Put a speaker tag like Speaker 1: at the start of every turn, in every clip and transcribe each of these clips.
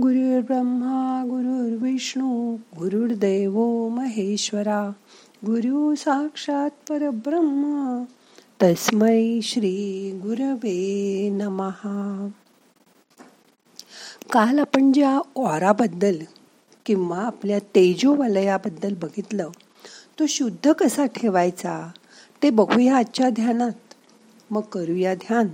Speaker 1: गुरुर्ब्रह्मा गुरुर्विष्णू गुरुर्देव महेश्वरा गुरु साक्षात परब्रह्म तस्मै श्री गुरवे नमहा काल आपण ज्या ओराबद्दल किंवा आपल्या तेजोवलयाबद्दल बघितलं तो शुद्ध कसा ठेवायचा ते बघूया आजच्या ध्यानात. मग करूया ध्यान.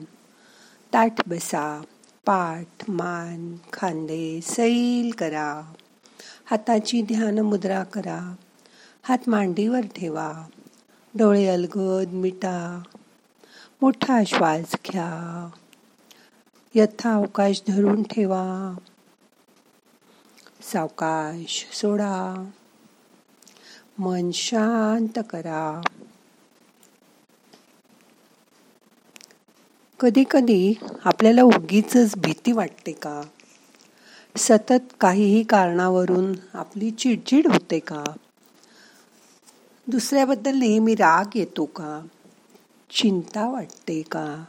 Speaker 1: ताठ बसा. पाठ मान खांदे सैल करा. हाताची ध्यान मुद्रा करा. हात मांडीवर ठेवा. डोळे अलगद मिटा. मोठा श्वास घ्या. यथा अवकाश धरून ठेवा. सावकाश सोडा. मन शांत करा. कधी कधी आपल्याला उगीच भीती वाटते का? सतत काहीही कारणावरून आपली चिडचिड होते का? दुसऱ्याबद्दल नेहमी राग येतो का? चिंता वाटते का?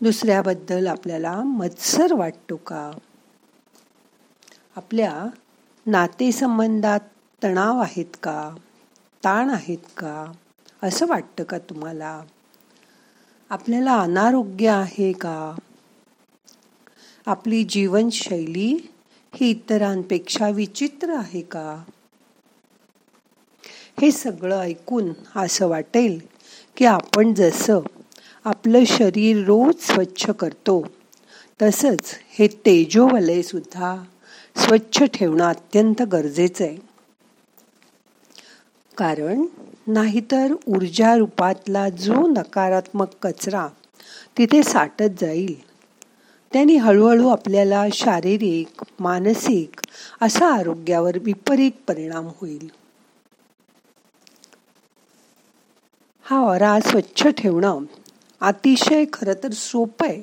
Speaker 1: दुसऱ्याबद्दल आपल्याला मत्सर वाटतो का? आपल्या नातेसंबंधात तणाव आहेत का? ताण आहेत का? असं वाटतं का तुम्हाला? आपल्याला अनारोग्य आहे का? आपली जीवनशैली ही इतरांपेक्षा विचित्र आहे का? हे सगळं ऐकून असं वाटेल की आपण जसं आपलं शरीर रोज स्वच्छ करतो तसंच हे तेजोवलय सुद्धा स्वच्छ ठेवणं अत्यंत गरजेचं आहे. कारण नाहीतर ऊर्जा रूपातला जो नकारात्मक कचरा तिथे साठत जाईल. त्यांनी हळूहळू आपल्याला शारीरिक मानसिक असा आरोग्यावर विपरीत परिणाम होईल. हा ओरा स्वच्छ ठेवणं अतिशय खरं तर सोपं आहे.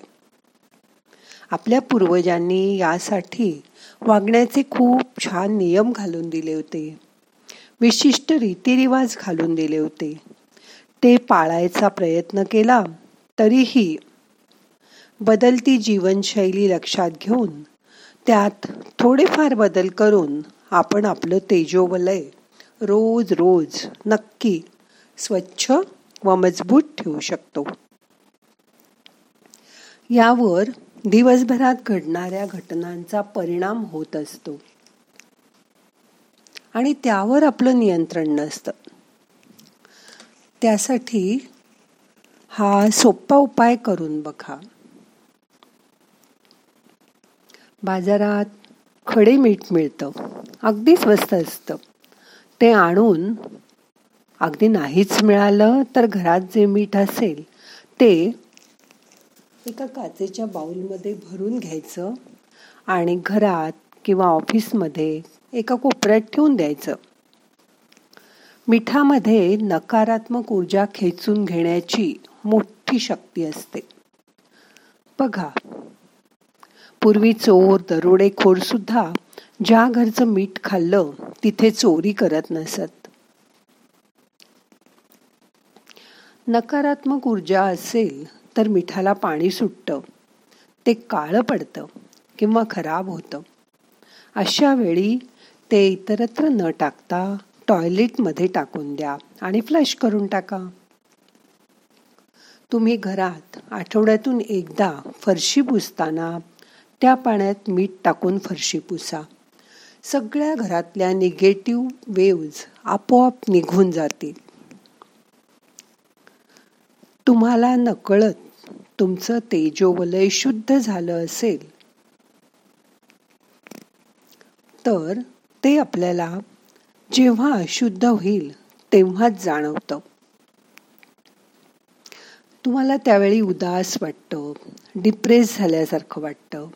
Speaker 1: आपल्या पूर्वजांनी यासाठी वागण्याचे खूप छान नियम घालून दिले होते. विशिष्ट रीतिरिवाज घालून दिले होते. ते पाळायचा प्रयत्न केला तरीही बदलती जीवनशैली लक्षात घेऊन त्यात थोडेफार बदल करून आपण आपलं तेजोवलय रोज रोज नक्की स्वच्छ व मजबूत ठेवू शकतो. यावर दिवसभरात घडणाऱ्या घटनांचा परिणाम होत असतो. आणि त्यावर आपलं नियंत्रण नसतं. त्यासाठी हा सोपा उपाय करून बघा. बाजारात खडे मीठ मिळतं. अगदी स्वस्त असतं. ते आणून अगदी नाहीच मिळालं तर घरात जे मीठ असेल ते एका काचेच्या बाऊलमध्ये भरून घ्यायचं आणि घरात किंवा ऑफिसमध्ये एका कोपऱ्यात ठेवून द्यायचं. मिठामध्ये नकारात्मक ऊर्जा खेचून घेण्याची मोठी शक्ती असते. बघा पूर्वी चोर दरोडेखोर सुद्धा ज्या घरचं मीठ खाल्लं तिथे चोरी करत नसत. नकारात्मक ऊर्जा असेल तर मिठाला पाणी सुटतं. ते काळं पडतं किंवा खराब होतं. अशा वेळी ते इतरत्र न टाकता टॉयलेटमध्ये टाकून द्या आणि फ्लश करून टाका. तुम्ही घरात आठवड्यातून एकदा फरशी पुसताना त्या पाण्यात मीठ टाकून फरशी पुसा. सगळ्या घरातल्या निगेटिव्ह वेव्ज आपोआप निघून जातील. तुम्हाला नकळत तुमचं तेजोवलय शुद्ध झालं असेल. तर ते आपल्याला जेव्हा शुद्ध होईल तेव्हाच जाणवतं. तुम्हाला त्यावेळी उदास वाटतं डिप्रेस झाल्यासारखं वाटतं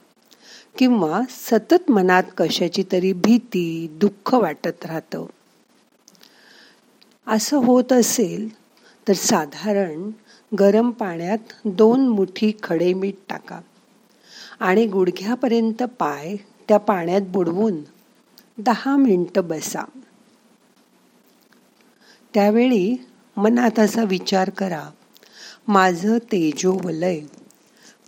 Speaker 1: किंवा सतत मनात कशाची तरी भीती दुःख वाटत राहतं. असं होत असेल तर साधारण गरम पाण्यात दोन मुठी खडे मीठ टाका आणि गुडघ्यापर्यंत पाय त्या पाण्यात बुडवून दहा मिनटं बसा. त्यावेळी मनात असा विचार करा माझं तेजोवलय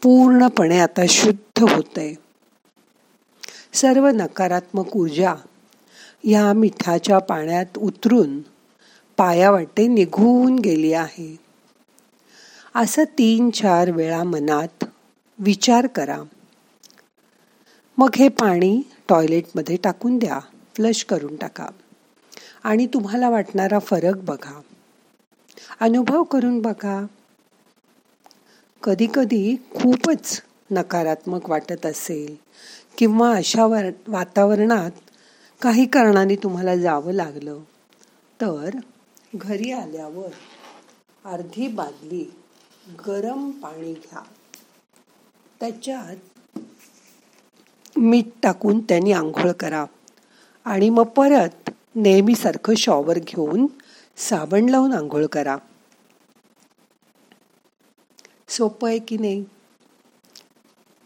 Speaker 1: पूर्णपणे आता शुद्ध होतंय. सर्व नकारात्मक ऊर्जा या मिठाच्या पाण्यात उतरून पायावाटे निघून गेली आहे. असं तीन चार वेळा मनात विचार करा. मग हे पाणी टॉयलेटमध्ये टाकून द्या. फ्लश करून टाका. आणि तुम्हाला वाटणारा फरक बघा. अनुभव करून बघा. कधी कधी खूपच नकारात्मक वाटत असेल किंवा अशा वातावरणात काही कारणाने तुम्हाला जावं लागलं. तर घरी आल्यावर अर्धी बादली गरम पाणी घ्या. त्याच्यात मीठ टाकून त्यांनी आंघोळ करा. आणि मग परत नेहमीसारखं शॉवर घेऊन साबण लावून आंघोळ करा. सोपं आहे की नाही?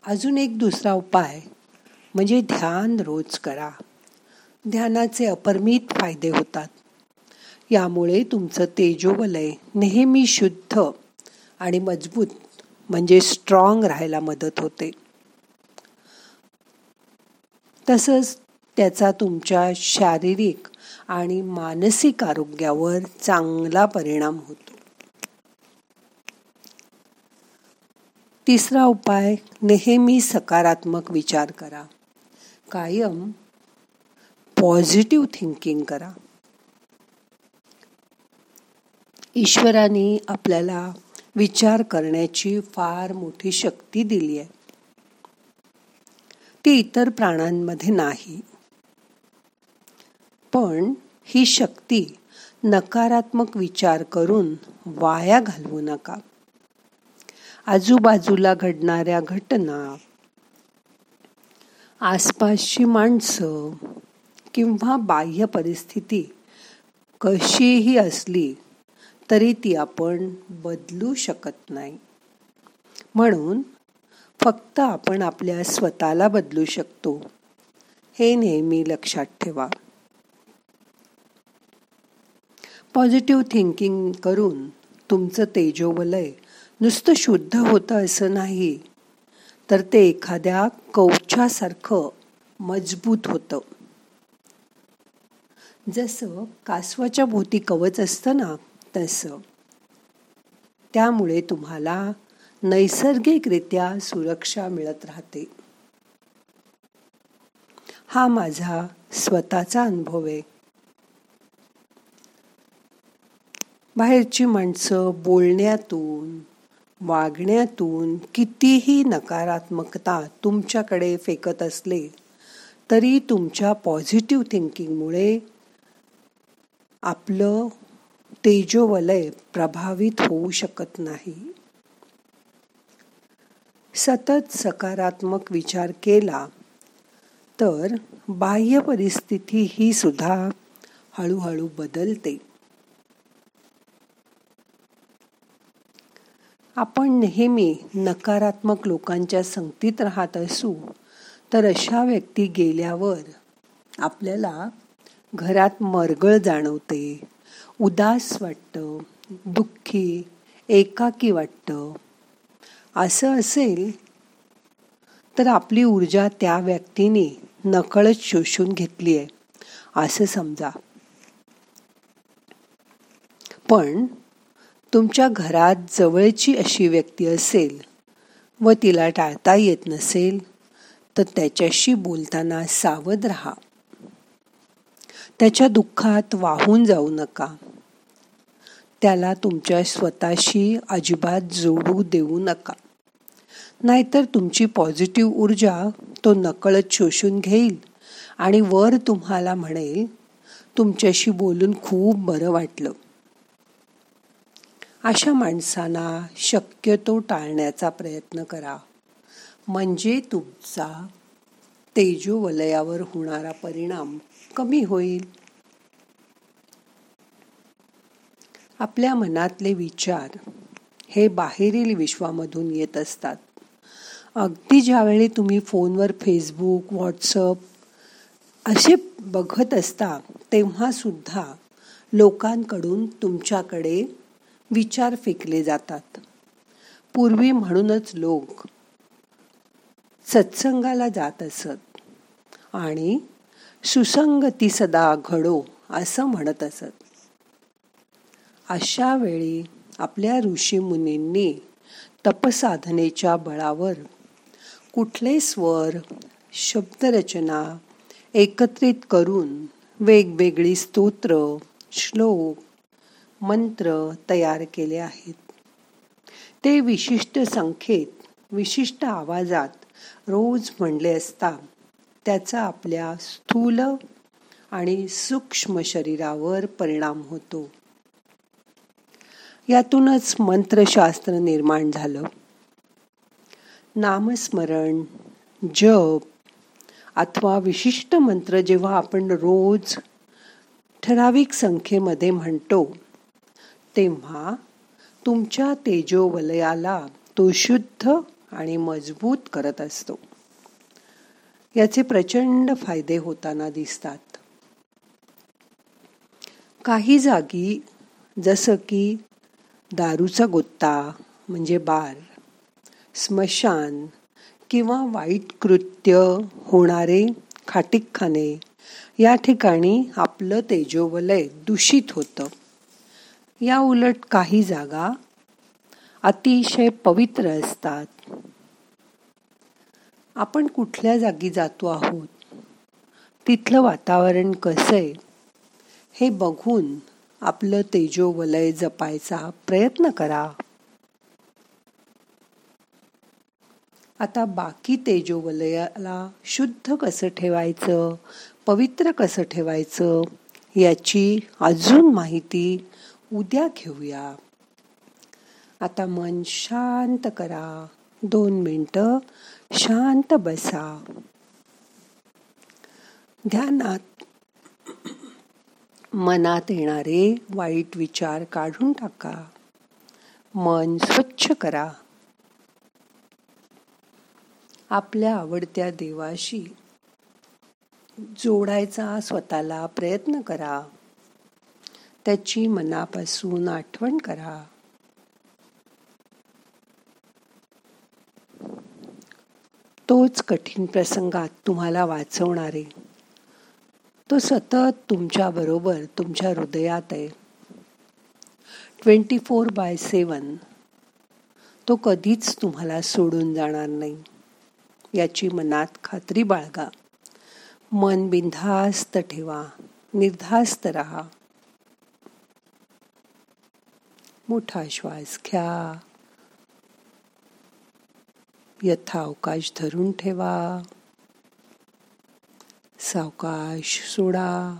Speaker 1: अजून एक दुसरा उपाय म्हणजे ध्यान रोज करा. ध्यानाचे अपरमित फायदे होतात. यामुळे तुमचं तेजोवलय नेहमी शुद्ध आणि मजबूत म्हणजे स्ट्रॉंग राहायला मदत होते. तसंच त्याचा तुमच्या शारीरिक आणि मानसिक आरोग्यावर चांगला परिणाम होतो. तिसरा उपाय नेहमी सकारात्मक विचार करा. कायम पॉझिटिव्ह थिंकिंग करा. ईश्वराने आपल्याला विचार करण्याची फार मोठी शक्ती दिली आहे. ती इतर प्राण्यांमध्ये नाही. पण ही शक्ती नकारात्मक विचार करून वाया घालवू नका. आजूबाजूला घडणाऱ्या घटना आसपासची माणसं किंवा बाह्य परिस्थिती कशीही असली तरी ती आपण बदलू शकत नाही. म्हणून फक्त आपण आपल्या स्वतःला बदलू शकतो. हे नेहमी लक्षात ठेवा. पॉझिटिव्ह थिंकिंग करून तुमचं तेजोवलय नुसतं शुद्ध होतं असं नाही तर ते एखाद्या कवचासारखं मजबूत होतं. जसं कासवाच्या भोवती कवच असतं ना तसं. त्यामुळे तुम्हाला नैसर्गिकरित्या सुरक्षा मिळत राहते. हा माझा स्वतःचा अनुभव आहे. बाहेरची माणसं बोलण्यातून वागण्यातून कितीही नकारात्मकता तुमच्याकडे फेकत असले तरी तुमच्या पॉझिटिव्ह थिंकिंगमुळे आपलं तेजोवलय प्रभावित होऊ शकत नाही. सतत सकारात्मक विचार केला तर बाह्य परिस्थिती ही सुद्धा हळूहळू बदलते. आपण नेहमी नकारात्मक लोकांच्या संगतीत राहत असू तर अशा व्यक्ती गेल्यावर आपल्याला घरात मरगळ जाणवते उदास वाटतं दुःखी एकाकी वाटतं. असं असेल तर आपली ऊर्जा त्या व्यक्तीने नकळत शोषून घेतली आहे. असं समजा. पण तुमच्या घरात जवळची अशी व्यक्ती असेल व तिला टाळता येत नसेल तर त्याच्याशी बोलताना सावध राहा. त्याच्या दुःखात वाहून जाऊ नका. त्याला तुमच्या स्वतःशी अजिबात जोडू देऊ नका. नाहीतर तुमची पॉझिटिव्ह ऊर्जा तो नकळत शोषून घेईल. आणि वर तुम्हाला म्हणेल तुमच्याशी बोलून खूप बरं वाटलं. अशा माणसांना शक्यतो टाळण्याचा प्रयत्न करा. म्हणजे तुमचा तेजोवलयावर होणारा परिणाम कमी होईल. आपल्या मनातले विचार हे बाहेरील विश्वामधून येत असतात. अगदी ज्यावेळी तुम्ही फोनवर फेसबुक व्हॉट्सअप असे बघत असता तेव्हा सुद्धा लोकांकडून तुमच्याकडे विचार फेकले जातात. पूर्वी म्हणूनच लोक सत्संगाला जात असत आणि सुसंगती सदा घडो असं म्हणत असत. अशा वेळी आपल्या ऋषीमुनींनी तपसाधनेच्या बळावर कुठले स्वर शब्दरचना एकत्रित करून वेगवेगळी स्तोत्र श्लोक मंत्र तयार केले आहेत. ते विशिष्ट संख्येत विशिष्ट आवाजात रोज म्हणले असता त्याचा आपल्या स्थूल आणि सूक्ष्म शरीरावर परिणाम होतो. यातूनच मंत्रशास्त्र निर्माण झालं. नामस्मरण जप अथवा विशिष्ट मंत्र जेव्हा आपण रोज ठराविक संख्येमध्ये म्हणतो तेव्हा तुमच्या तेजोवलयाला तो शुद्ध आणि मजबूत करत असतो. याचे प्रचंड फायदे होताना दिसतात. काही जागी जसं की दारूचा गुत्ता म्हणजे बार स्मशान किंवा वाईट कृत्य होणारे खाटिकखाने या ठिकाणी आपलं तेजोवलय दूषित होतं. या उलट काही जागा अतिशय पवित्र असतात. आपण कुठल्या जागी जातो आहोत? तिथलं वातावरण कसं आहे हे बघून आपलं तेजोवलय जपायचा प्रयत्न करा. आता बाकी तेजोवलयाला शुद्ध कसं ठेवायचं? पवित्र कसं ठेवायचं? याची अजून माहिती उद्या घेऊया. आता मन शांत करा. दोन मिनटं शांत बसा. ध्यानात मनात येणारे वाईट विचार काढून टाका. मन स्वच्छ करा. आपल्या आवडत्या देवाशी जोडायचा स्वतःला प्रयत्न करा. त्याची मनापासून आठवण करा. तोच कठीण प्रसंगात तुम्हाला वाचवणारे तो सतत तुमच्या बरोबर तुमच्या हृदयात आहे. ट्वेंटी फोर बाय सेवन तो कधीच तुम्हाला सोडून जाणार नाही. याची मनात खात्री बाळगा. मन बिनधास्त ठेवा निर्धास्त राहा. मोठा श्वास घ्या. यथावकाश धरून ठेवा. सावकाश सोडा.